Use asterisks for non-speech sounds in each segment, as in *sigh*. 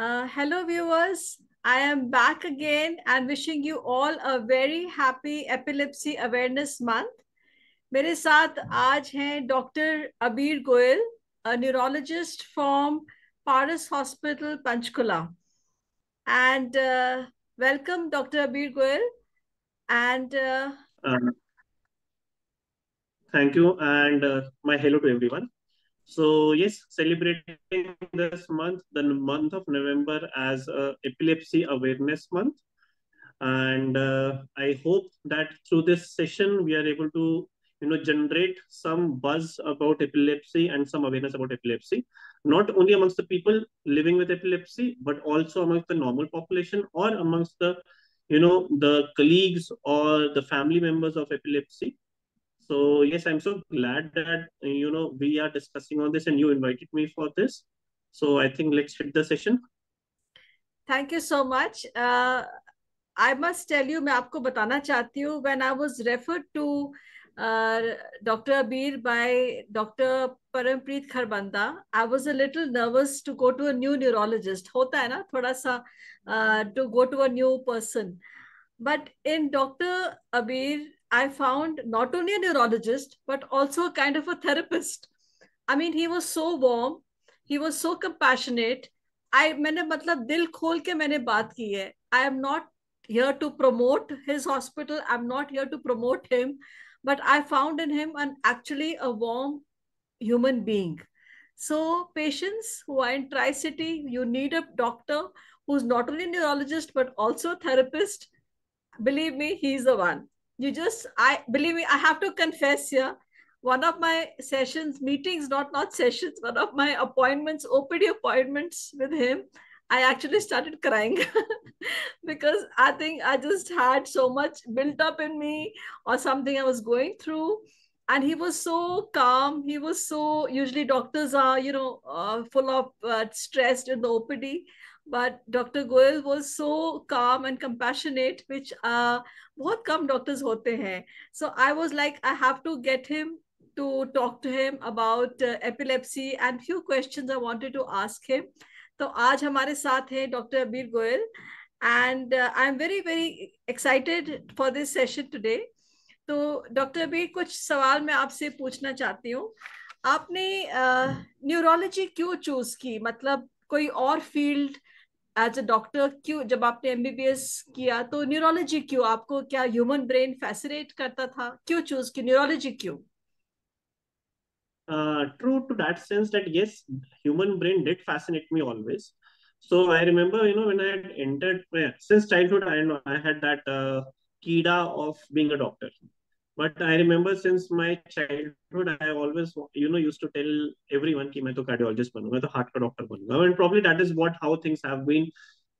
Uh, hello, viewers. I am back again and wishing you all a very happy Epilepsy Awareness Month. Mere saath aaj hain Dr. Abeer Goel, a neurologist from Paras Hospital, Panchkula. And uh, welcome, Dr. Abeer Goel. And uh, thank you, and my hello to everyone. So yes, celebrating this month, the month of November as uh, Epilepsy Awareness Month. And uh, I hope that through this session, we are able to you know, generate some buzz about epilepsy and some awareness about epilepsy, not only amongst the people living with epilepsy, but also amongst the normal population or amongst the, you know, the colleagues or the family members of epilepsy so yes, I'm so glad that you know we are discussing on this, and you invited me for this. So I think let's hit the session. Thank you so much. Uh, I must tell you, मैं आपको बताना चाहती when I was referred to uh, Dr. Abeer by Dr. Parampreet Kharbanda. I was a little nervous to go to a new neurologist. Hota है ना थोड़ा सा uh, to go to a new person. But in Dr. Abeer I found not only a neurologist, but also a kind of a therapist. I mean, he was so warm, he was so compassionate. I मैंने मतलब दिल खोल के मैंने बात की है. I am not here to promote his hospital. I'm not here to promote him, but I found in him an actually a warm human being. So patients who are in Tri-City, you need a doctor who's not only a neurologist, but also a therapist. Believe me, he's the one you just i believe me i have to confess here one of my sessions meetings not not sessions one of my appointments opd appointments with him i actually started crying *laughs* because i think i just had so much built up in me or something i was going through and he was so calm he was so usually doctors are you know uh, full of uh, stressed in the opd but Dr. Goel was so calm and compassionate, which uh, बहुत कम doctors होते हैं. So I was like, I have to get him to talk to him about uh, epilepsy and few questions I wanted to ask him. तो आज हमारे साथ हैं doctor अबीर Goyal and uh, I'm very very excited for this session today. तो doctor अभी कुछ सवाल मैं आपसे पूछना चाहती हूँ। आपने न्यूरोलॉजी uh, क्यों चूज़ की? मतलब कोई और फ़ील्ड एज अ डॉक्टर क्यों जब आपने एमबीबीएस किया तो न्यूरोलॉजी क्यों? आपको क्या ह्यूमन ब्रेन फैसिनेट करता था? क्यों चूज़ की? न्यूरोलॉजी क्यों? True to that sense that yes human brain did fascinate me always so I remember you know when I had entered since childhood I know I had that कीड़ा of being a doctor but i remember since my childhood i always you know used to tell everyone ki main to cardiologist banunga to heart ka doctor banunga and probably that is what how things have been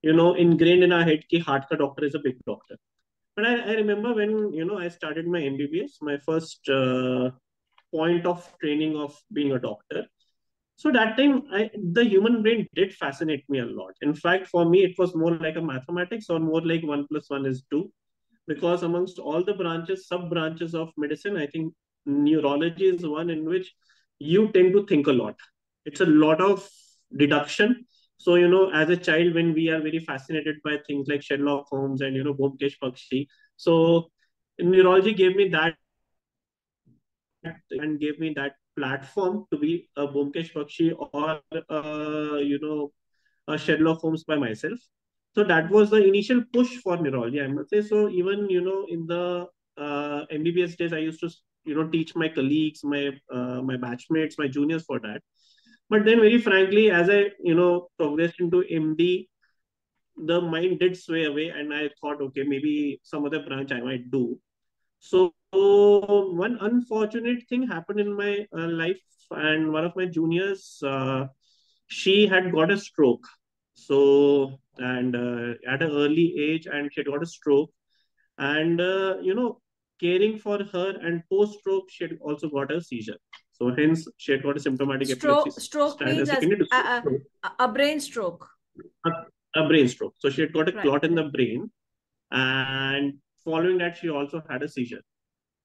you know ingrained in our head ki heart ka doctor is a big doctor. But i, I remember when you know i started my mbbs my first uh, point of training of being a doctor. So that time I, the human brain did fascinate me a lot. In fact for me it was more like a mathematics or more like 1 plus 1 is 2 because amongst all the branches, sub branches of medicine, I think neurology is one in which you tend to think a lot. It's a lot of deduction. So, you know, as a child, when we are very fascinated by things like Sherlock Holmes and, you know, Byomkesh Bakshi, so neurology gave me that and gave me that platform to be a Byomkesh Bakshi or, uh, you know, a Sherlock Holmes by myself so that was the initial push for neurology i must say. So even you know in the uh, mbbs days i used to you know teach my colleagues my uh, my batchmates my juniors for that. But then very frankly as i you know progressed into md the mind did sway away and i thought okay maybe some other branch i might do. So one unfortunate thing happened in my uh, life and one of my juniors uh, she had got a stroke so and uh, at an early age and she had got a stroke. And uh, you know caring for her and post stroke she had also got a seizure. So hence she had got a symptomatic stroke epilepsy stroke means as, a, a, a, brain stroke. A, a, brain stroke. So she had got a right. clot in the brain and following that she also had a seizure.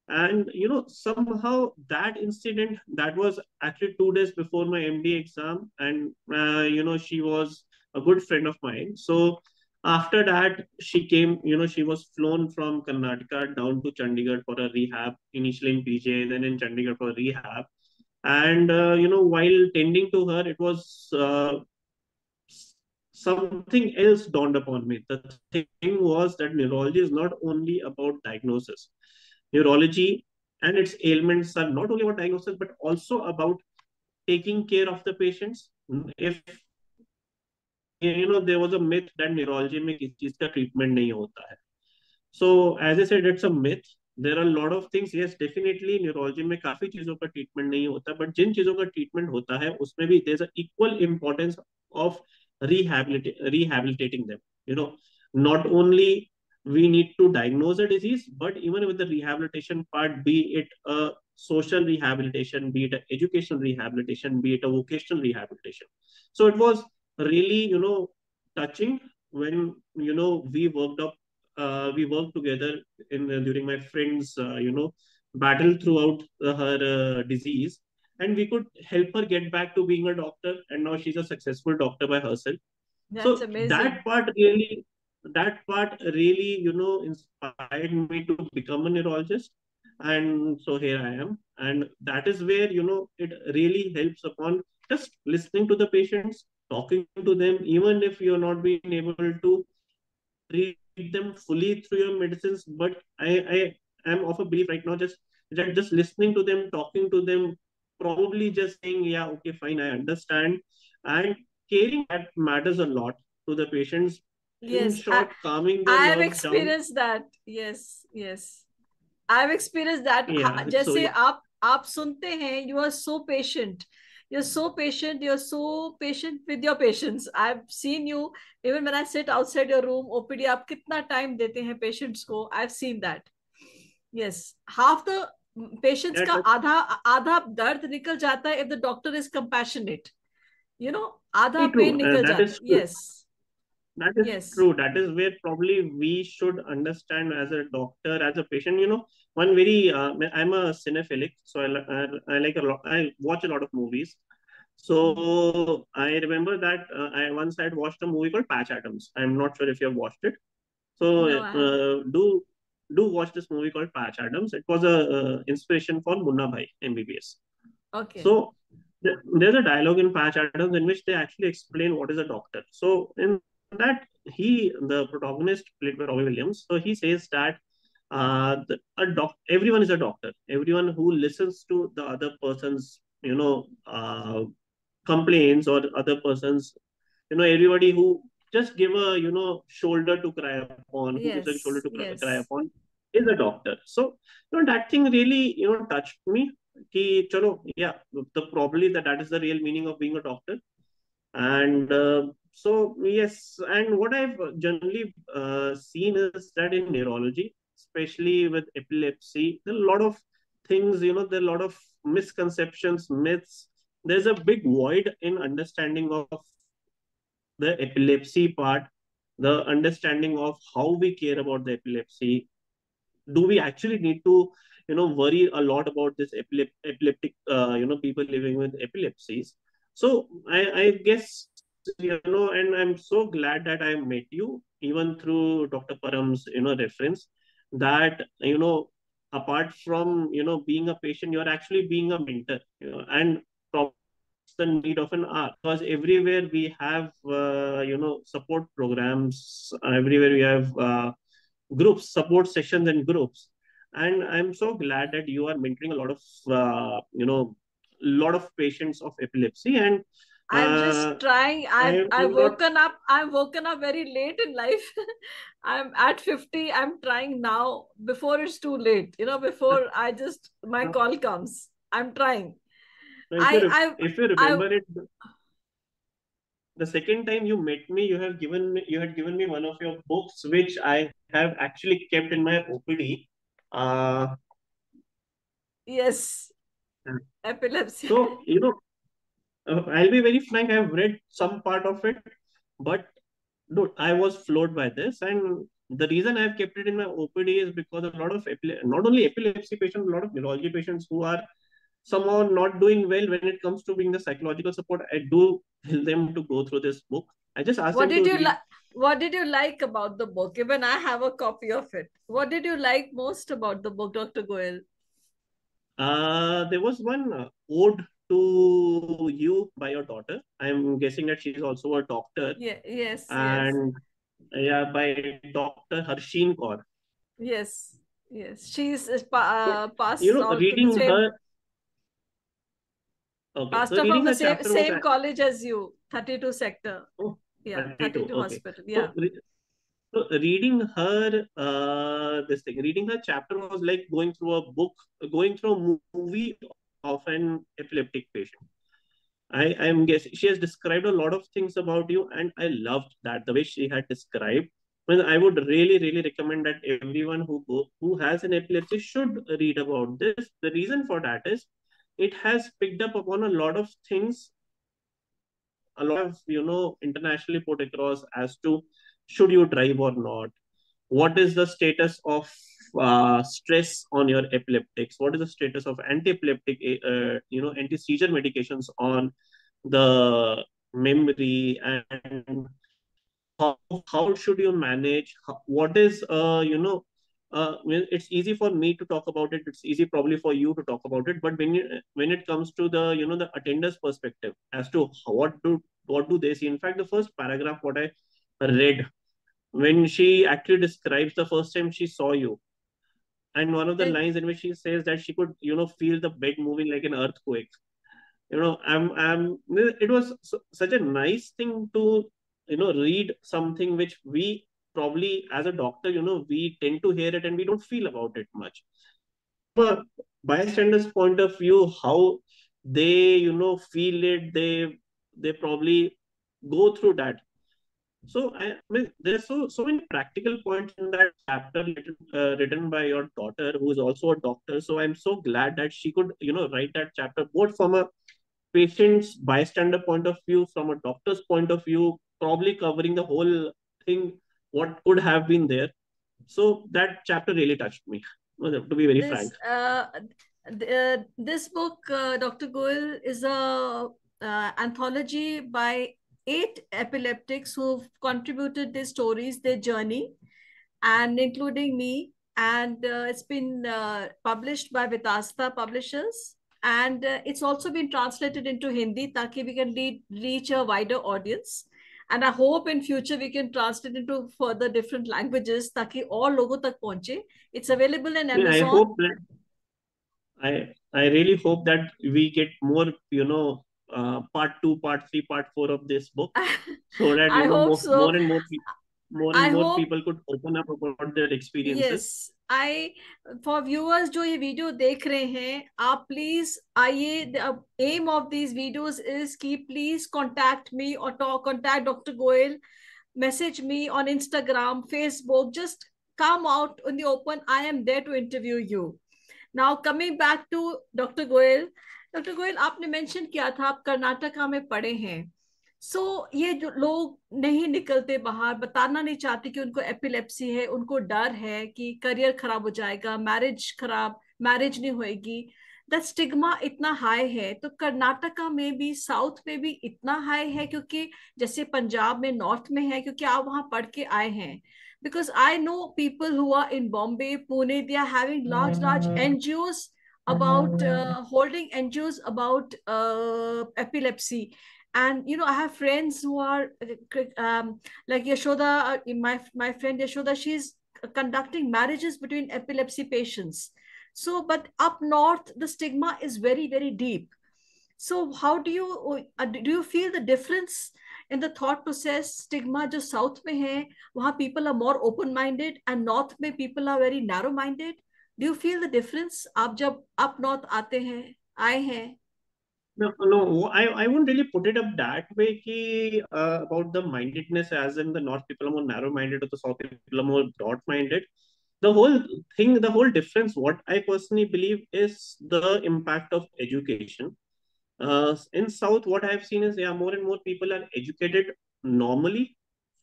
And you know somehow that incident that was actually two days before my md exam and uh, you know she was a good friend of mine. So after that, she came, you know, she was flown from Karnataka down to Chandigarh for a rehab, initially in PJ, then in Chandigarh for rehab. And, uh, you know, while tending to her, it was uh, something else dawned upon me. The thing was that neurology is not only about diagnosis. Neurology and its ailments are not only about diagnosis, but also about taking care of the patients. If you know there was a myth that neurology में किसी चीज़ का treatment नहीं होता है so as I said it's a myth there are a lot of things yes definitely neurology में काफ़ी चीज़ों का treatment नहीं होता but जिन चीज़ों का treatment होता है उसमें भी there's a equal importance of rehabilitating rehabilitating them you know not only we need to diagnose a disease but even with the rehabilitation part be it a social rehabilitation be it educational rehabilitation be it a vocational rehabilitation so it was really you know touching when you know we worked up uh, we worked together in uh, during my friends uh, you know battle throughout her uh, disease. And we could help her get back to being a doctor and now she's a successful doctor by herself. That's so amazing. that part really that part really you know inspired me to become a neurologist. And so here i am. And that is where you know it really helps upon just listening to the patients talking to them, even if you're not being able to treat them fully through your medicines. But I, I am of a belief right now, just that just listening to them, talking to them, probably just saying, yeah, okay, fine, I understand. And caring that matters a lot to the patients. Yes, In short, I, calming their I have nerves down. experienced that. Yes, yes. I've experienced that. Yeah, हाँ, so जैसे yeah. आप आप सुनते हैं you are so patient you're so patient you're so patient with your patients i've seen you even when i sit outside your room opd आप कितना time देते हैं patients को i've seen that yes half the patients That का is आधा आधा दर्द निकल जाता है if the doctor is compassionate you know आधा very true. pain Uh, निकल that जाता is true. yes That is yes true. That is where probably we should understand as a doctor, as a patient. You know, one very uh, I'm a cinephilic, so I, I, I like a lot. I watch a lot of movies. So I remember that uh, I once had watched a movie called Patch Adams. I'm not sure if you have watched it. So no uh, do do watch this movie called Patch Adams. It was a uh, inspiration for Munna Bhai MBBS. okay So th- there's a dialogue in Patch Adams in which they actually explain what is a doctor. So in that he, the protagonist played by Robin Williams, so he says that uh, the, a doc, everyone is a doctor. Everyone who listens to the other person's, you know, uh, complaints or other person's, you know, everybody who just give a, you know, shoulder to cry upon, who gives a shoulder to cry, cry upon, is a doctor. So, you know, that thing really, you know, touched me. Ki, chalo, yeah, the probably that that is the real meaning of being a doctor. And uh, so, yes, and what I've generally uh, seen is that in neurology, especially with epilepsy, there are a lot of things, you know, there are a lot of misconceptions, myths. There's a big void in understanding of the epilepsy part, the understanding of how we care about the epilepsy. Do we actually need to, you know, worry a lot about this epilep- epileptic, uh, you know, people living with epilepsies? So I, I guess, you know, and I'm so glad that I met you, even through Dr. Param's, you know, reference, that, you know, apart from, you know, being a patient, you're actually being a mentor, you know, and the need of an hour. Because everywhere we have uh, you know support programs everywhere we have uh, groups support sessions and groups. And i'm so glad that you are mentoring a lot of uh, you know lot of patients of epilepsy. And I'm uh, just trying. i I've I've woken up. I'm woken up very late in life. *laughs* I'm at 50. I'm trying now before it's too late. You know, before *laughs* I just my call comes. I'm trying. if you I re- I if you I remember it the second time you met me you have given me you had given me one of your books which i have actually kept in my opd uh, yes, epilepsy. so you know I'll be very frank, I've read some part of it, but dude, I was floored by this. And the reason I've kept it in my OPD is because a lot of not only epilepsy patients, a lot of neurology patients who are somehow not doing well when it comes to being the psychological support. I do tell them to go through this book. I just asked what did you like? What did you like about the book? Even I have a copy of it. What did you like most about the book, Dr. Goel? Uh, there was one uh, ode to you by your daughter. I'm guessing that she's also a doctor. Yeah, yes, and yes. yeah, by Dr. Harsheen Kaur. Yes, yes. She's uh, passed you know, reading her. Okay, passed so from the same, same college as you, 32 sector. Oh, yeah, 32, 32 okay. hospital. Yeah. So, so reading her uh, this thing reading her chapter was like going through a book going through a movie of an epileptic patient. I i'm guessing she has described a lot of things about you and i loved that the way she had described. Well, I would really, really recommend that everyone who go, who has an epilepsy should read about this. The reason for that is it has picked up upon a lot of things, a lot of you know internationally put across as to should you drive or not. What is the status of uh, stress on your epileptics? What is the status of anti-epileptic uh, you know anti-seizure medications on the memory and how, how should you manage? What is uh, you know uh, it's easy for me to talk about it it's easy probably for you to talk about it but when you when it comes to the you know the attender's perspective as to what do what do they see? In fact the first paragraph what i read when she actually describes the first time she saw you and one of the lines in which she says that she could you know feel the bed moving like an earthquake. You know i'm i'm it was such a nice thing to you know read something which we probably as a doctor you know we tend to hear it and we don't feel about it much. But bystanders point of view how they you know feel it they they probably go through that so I, I mean, there's so so many practical points in that chapter written, uh, written by your daughter, who is also a doctor. So I'm so glad that she could, you know, write that chapter both from a patient's bystander point of view, from a doctor's point of view, probably covering the whole thing, what could have been there. So that chapter really touched me, to be very this, frank. Uh, uh, this book, uh, Dr. Goel, is a uh, anthology by eight epileptics who've contributed their stories, their journey, and including me. And uh, it's been uh, published by Vitasta Publishers. And uh, it's also been translated into Hindi, taki we can lead, reach a wider audience. And I hope in future we can translate into further different languages, taki all logo tak ponche. It's available in Amazon. I hope that, I I really hope that we get more, you know, uh, part two, part three, part four of this book, *laughs* so that you know more, so. more and more people more and I more hope, people could open up about their experiences. Yes, I for viewers जो ये video देख रहे हैं आप please आइए the aim of these videos is कि please contact me or talk contact Dr. Goel message me on Instagram Facebook just come out in the open I am there to interview you now coming back to Dr. Goel doctor Goyal आपने mention किया था आप कर्नाटका में पढ़े हैं। सो so, ये जो लोग नहीं निकलते बाहर बताना नहीं चाहते कि उनको एपिलेप्सी है उनको डर है कि करियर खराब हो जाएगा मैरिज खराब मैरिज नहीं होएगी। द स्टिग्मा इतना हाई है तो कर्नाटका में भी साउथ में भी इतना हाई है क्योंकि जैसे पंजाब में नॉर्थ में है क्योंकि आप वहाँ पढ़ के आए हैं। Because I know people who in Bombay Pune they are having large large NGOs about uh, holding NGOs about uh, epilepsy. And you know, I have friends who are um, like Yashoda, uh, my my friend Yashoda. She's conducting marriages between epilepsy patients. So, but up north, the stigma is very very deep. So, how do you uh, do you feel the difference in the thought process? Stigma जो south में है, वहाँ people are more open minded, and north में people are very narrow minded. Do you feel the difference आप जब up north आते हैं आए हैं No, no, I, I won't really put it up that way ki, uh, about the mindedness as in the North people are more narrow-minded or the South people are more broad-minded. The whole thing, the whole difference, what I personally believe is the impact of education. Uh, in South, what I've seen is, yeah, more and more people are educated normally.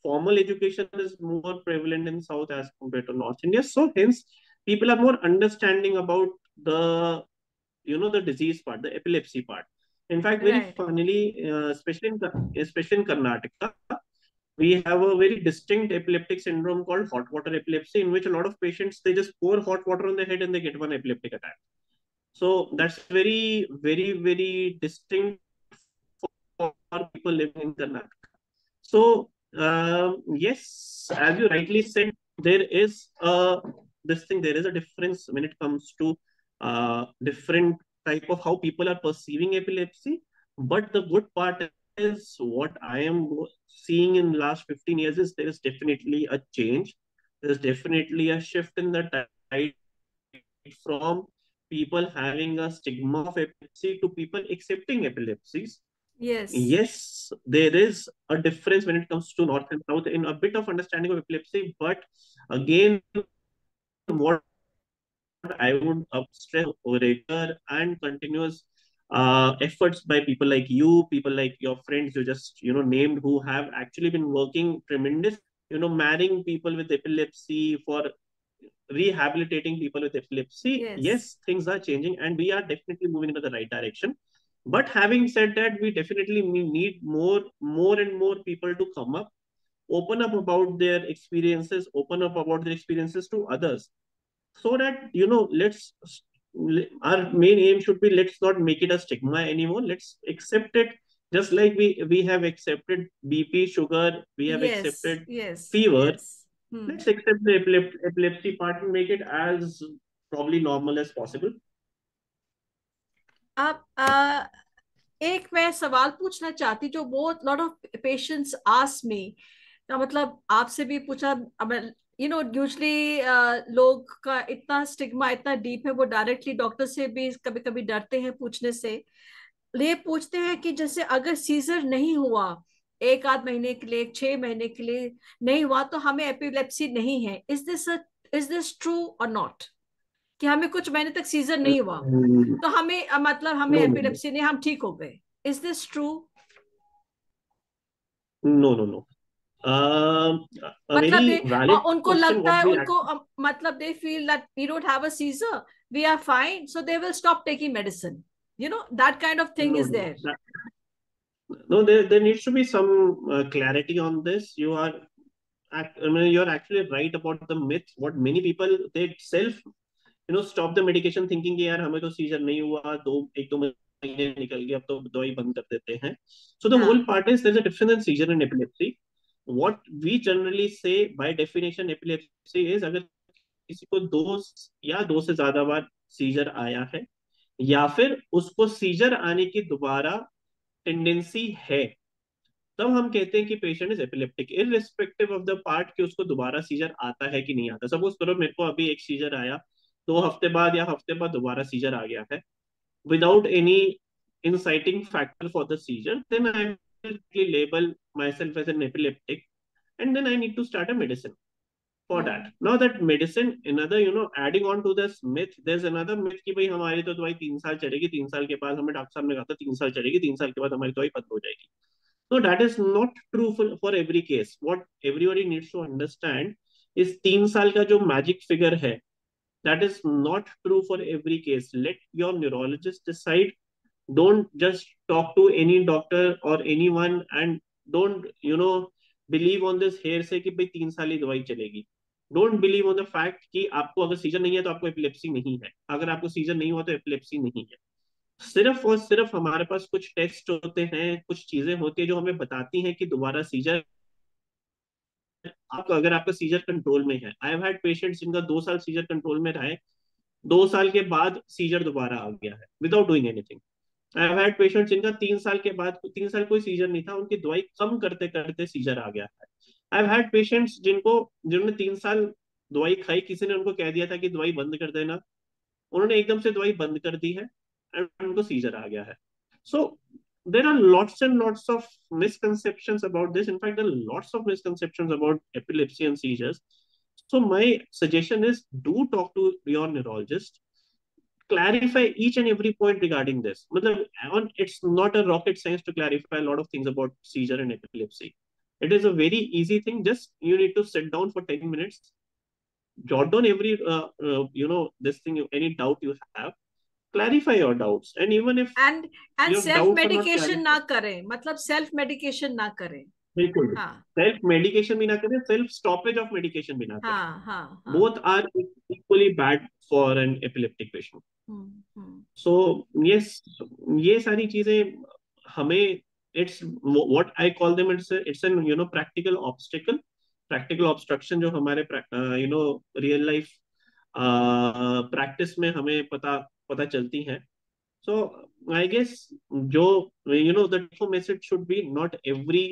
Formal education is more prevalent in South as compared to North India. So hence, people are more understanding about the you know the disease part the epilepsy part in fact very right. funnily uh, especially in especially in karnataka we have a very distinct epileptic syndrome called hot water epilepsy, in which a lot of patients they just pour hot water on their head and they get one epileptic attack. So that's very, very, very distinct for people living in Karnataka. So uh, yes, as you rightly said, there is a this thing. There is a difference when it comes to uh, different type of how people are perceiving epilepsy. But the good part is what I am seeing in the last 15 years is there is definitely a change. There's definitely a shift in the tide from people having a stigma of epilepsy to people accepting epilepsies. Yes. Yes, there is a difference when it comes to North and South in a bit of understanding of epilepsy, but again, what I would stress regular and continuous uh, efforts by people like you, people like your friends you just you know named who have actually been working tremendous, you know, marrying people with epilepsy for rehabilitating people with epilepsy. Yes. yes, things are changing, and we are definitely moving into the right direction. But having said that, we definitely need more, more and more people to come up, open up about their experiences, open up about their experiences to others, so that you know, let's our main aim should be let's not make it a stigma anymore. Let's accept it just like we we have accepted BP, sugar, we have yes, accepted yes, fever. yes. Hmm. Let's accept the epilep epilepsy part and make it as probably normal as possible. आप आ, एक मैं सवाल पूछना चाहती जो बहुत lot of patients आस मी का मतलब आपसे भी पूछा यू नो यूजली लोग का इतना स्टिग्मा इतना डीप है वो डायरेक्टली डॉक्टर से भी कभी कभी डरते हैं पूछने से ये पूछते हैं कि जैसे अगर सीजर नहीं हुआ एक आध महीने के लिए छह महीने के लिए नहीं हुआ तो हमें एपिलेप्सी नहीं है is this is this true और नॉट कि हमें कुछ महीने तक सीजर नहीं हुआ Hmm. तो हमें मतलब हमें No, no, no. एपिलेप्सी नहीं हम ठीक हो गए is this true no no no. Um, मतलब दे उनको लगता है उनको मतलब they feel that we don't have a seizure we are fine so they will stop taking medicine you know that kind of thing no, is no, there that- no, there, there needs to be some uh, clarity on this. You are, act, I mean, you're actually right about the myth. What many people they self, you know, stop the medication thinking कि यार हमें तो scissor नहीं हुआ दो एक दो महीने निकल गए अब तो दवाई बंद कर देते हैं. So the हाँ. whole part is there's a difference in seizure and epilepsy. What we generally say by definition epilepsy is अगर किसी को दो या दो से ज़्यादा बार सीजर आया है, या फिर उसको सीजर आने की दोबारा टेंडेंसी है, तब हम कहते हैं कि patient is epileptic irrespective of the part कि उसको दोबारा सीजर आता है कि नहीं आता। सपोज़ करो मेरे को अभी एक सीजर आया, दो हफ़्ते बाद या हफ़्ते बाद दोबारा सीजर आ गया है without any inciting factor for the seizure, then i label myself as an epileptic and then i need to start a medicine for Hmm. that. Now that medicine, another, you know, adding on to this myth, there's another myth कि भाई हमारी तो दवाई तीन साल चलेगी तीन साल के बाद हमें डॉक्टर साहब ने कहा था तीन साल चलेगी तीन साल के बाद हमारी दवाई बंद हो जाएगी So that is not true for, for every case. What everybody needs to understand is तीन साल का जो magic figure है, that is not true for every case. Let your neurologist decide. Don't just talk to any doctor or anyone and don't, you know, believe on this hearsay कि भाई तीन साल ही दवाई चलेगी. Don't believe on the fact कि आपको अगर सीजर नहीं है तो आपको एपिलेप्सी नहीं है। अगर आपको सीजर नहीं हुआ तो एपिलेप्सी नहीं है। सिर्फ़ और सिर्फ़ हमारे पास कुछ टेस्ट होते हैं कुछ चीज़ें होती है जो हमें बताती हैं कि दोबारा सीजर आपको अगर आपका सीजर कंट्रोल में है। आई हैड पेशेंट्स जिनका दो साल सीजर कंट्रोल में रहा दो साल के बाद सीजर दोबारा आ गया है without doing anything I have had patients जिनका तीन साल के बाद तीन साल कोई सीजर नहीं था उनकी दवाई कम करते करते सीजर आ गया है आई हैव हैड पेशेंट्स जिनको जिन्होंने तीन साल दवाई खाई किसी ने उनको कह दिया था कि दवाई बंद कर देना उन्होंने एकदम से दवाई बंद कर दी है एंड उनको सीजर आ गया है so there are lots and lots of misconceptions about this. In fact, there are lots of misconceptions about epilepsy and seizures. So my suggestion is do talk to your neurologist. Clarify each and every point regarding this. Matlab, it's not a rocket science to clarify a lot of things about seizure and epilepsy. It is a very easy thing. Just you need to sit down for 10 minutes, jot down every, uh, uh, you know, this thing, any doubt you have, clarify your doubts and even if and and Your self doubts are not medication clarified. ना करें मतलब self medication ना करें बिल्कुल हाँ self medication भी ना करें सेल्फ स्टॉपेज ऑफ मेडिकेशन भी ना करें हाँ हाँ हाँ both are equally bad for an epileptic patient hmm, hmm, so yes ये सारी चीज़ें हमें it's what I call them it's it's an you know practical obstacle practical obstruction जो हमारे you know real life practice में हमें पता पता चलती है। सो आई गेस जो you know the message should be not every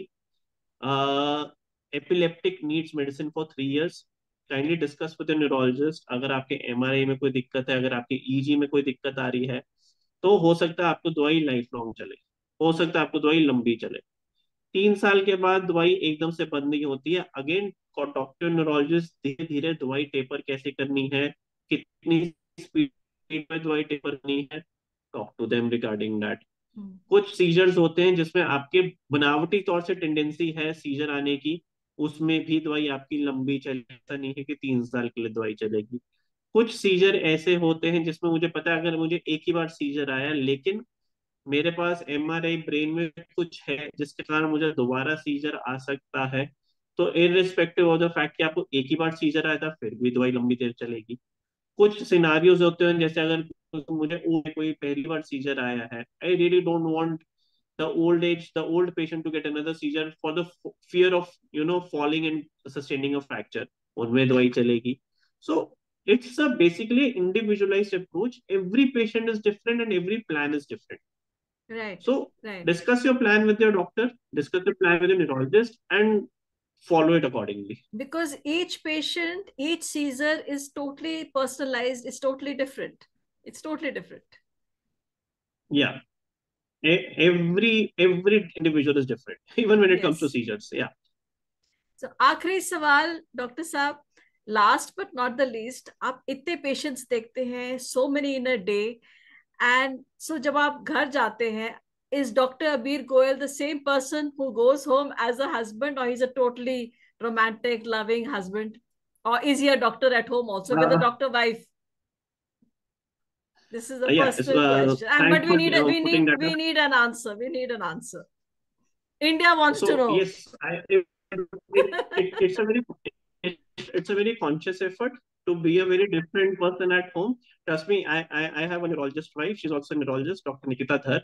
epileptic needs medicine for three years kindly discuss with neurologist अगर आपके एमआरआई में कोई दिक्कत है अगर आपके ईजी में कोई दिक्कत आ रही है तो हो सकता है आपको दवाई लाइफ लॉन्ग चले। हो सकता है आपको दवाई लंबी चले। तीन साल के बाद दवाई एकदम से बंद नहीं होती है। अगेन डॉक्टर न्यूरोलॉजिस्ट धीरे धीरे दवाई टेपर कैसे करनी है? कितनी स्पीड में दवाई टेपर करनी है? Talk to them regarding that कुछ सीजर्स होते हैं जिसमें आपके बनावटी तौर से टेंडेंसी है सीजर आने की। उसमें भी दवाई आपकी लंबी चले, ऐसा नहीं है कि तीन साल के लिए दवाई चलेगी। कुछ सीजर ऐसे होते हैं जिसमें मुझे पता है, अगर मुझे एक ही बार सीजर आया, लेकिन मेरे पास एमआरआई ब्रेन में कुछ है, जिसके कारण मुझे दोबारा सीजर आ सकता है तो इरिस्पेक्टिव ऑफ़ द फैक्ट कि आपको एक ही बार सीजर आया था, फिर भी दवाई लंबी देर चलेगी। कुछ सिनारियोज होते हैं, जैसे अगर मुझे कोई पहली बार सीजर आया है I really don't want the old age the old patient to get another seizure for the fear of you know falling and sustaining a fracture उनमें दवाई चलेगी so it's a basically individualized approach every patient is different and every plan is different right so right discuss your plan with your doctor discuss your plan with your neurologist and follow it accordingly because each patient each seizure is totally personalized it's totally different it's totally different yeah Every every individual is different even when it yes. comes to seizures yeah so आखिरी सवाल doctor साहब last but not the least आप इतने patients देखते हैं so many in a day and so जब आप घर जाते हैं is Dr. Abir Goel the same person who goes home as a husband, or he's a totally romantic, loving husband? Or is he a doctor at home also uh, with a doctor wife? This is a uh, personal uh, question. And, but we need a, we need we need an answer. We need an answer. India wants so, to know. Yes, I, it, it, it's a very it's a very conscious effort to be a very different person at home. Trust me, I I, I have a neurologist wife. She's also a neurologist, Dr. Nikita Dhar,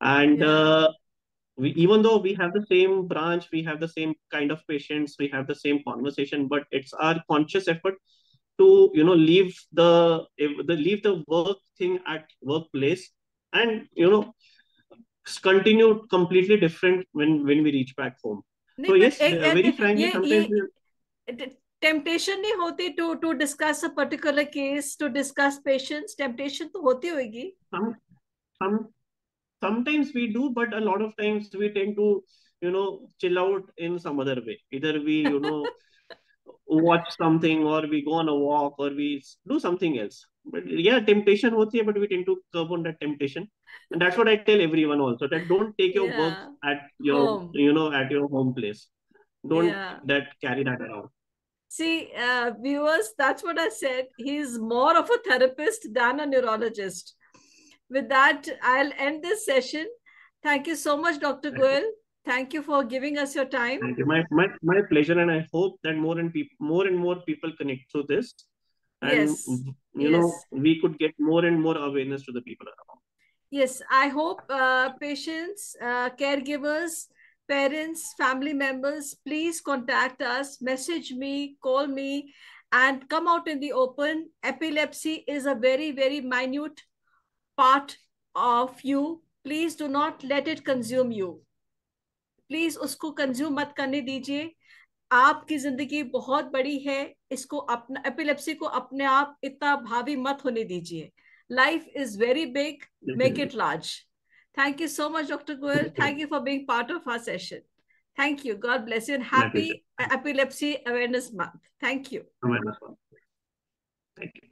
and yeah. uh, we even though we have the same branch, we have the same kind of patients, we have the same conversation, but it's our conscious effort to you know leave the leave the work thing at workplace and you know continue completely different when when we reach back home. so yes ek, uh, very ek, frankly ye, sometimes ye, we... temptation nahi hoti to to discuss a particular case to discuss patients. Temptation to hoti hogi some, some sometimes we do but a lot of times we tend to you know chill out in some other way. Either we you know *laughs* watch something or we go on a walk or we do something else. But yeah, temptation hoti hai, but we tend to curb on that temptation. And that's what I tell everyone also that don't take your yeah. work at your home. you know at your home place. Don't yeah. that carry that around. See, uh, viewers, that's what I said. He's more of a therapist than a neurologist. With that, I'll end this session. Thank you so much, Dr. Goel. Thank you for giving us your time. Thank you. My, my, my pleasure. And I hope that more and people, more and more people connect to this. And, yes. you yes. know, we could get more and more awareness to the people around. Yes. I hope uh, patients, uh, caregivers, parents, family members, please contact us, message me, call me, and come out in the open. Epilepsy is a very, very minute part of you. Please do not let it consume you. Please उसको consume मत करने दीजिए। आपकी ज़िंदगी बहुत बड़ी है इसको अपना एपिलेप्सी को अपने आप इतना भावी मत होने दीजिए। Life is very big make it large thank you so much doctor Goyal thank you for being part of our session thank you God bless you and happy epilepsy awareness month. Thank you. Thank you.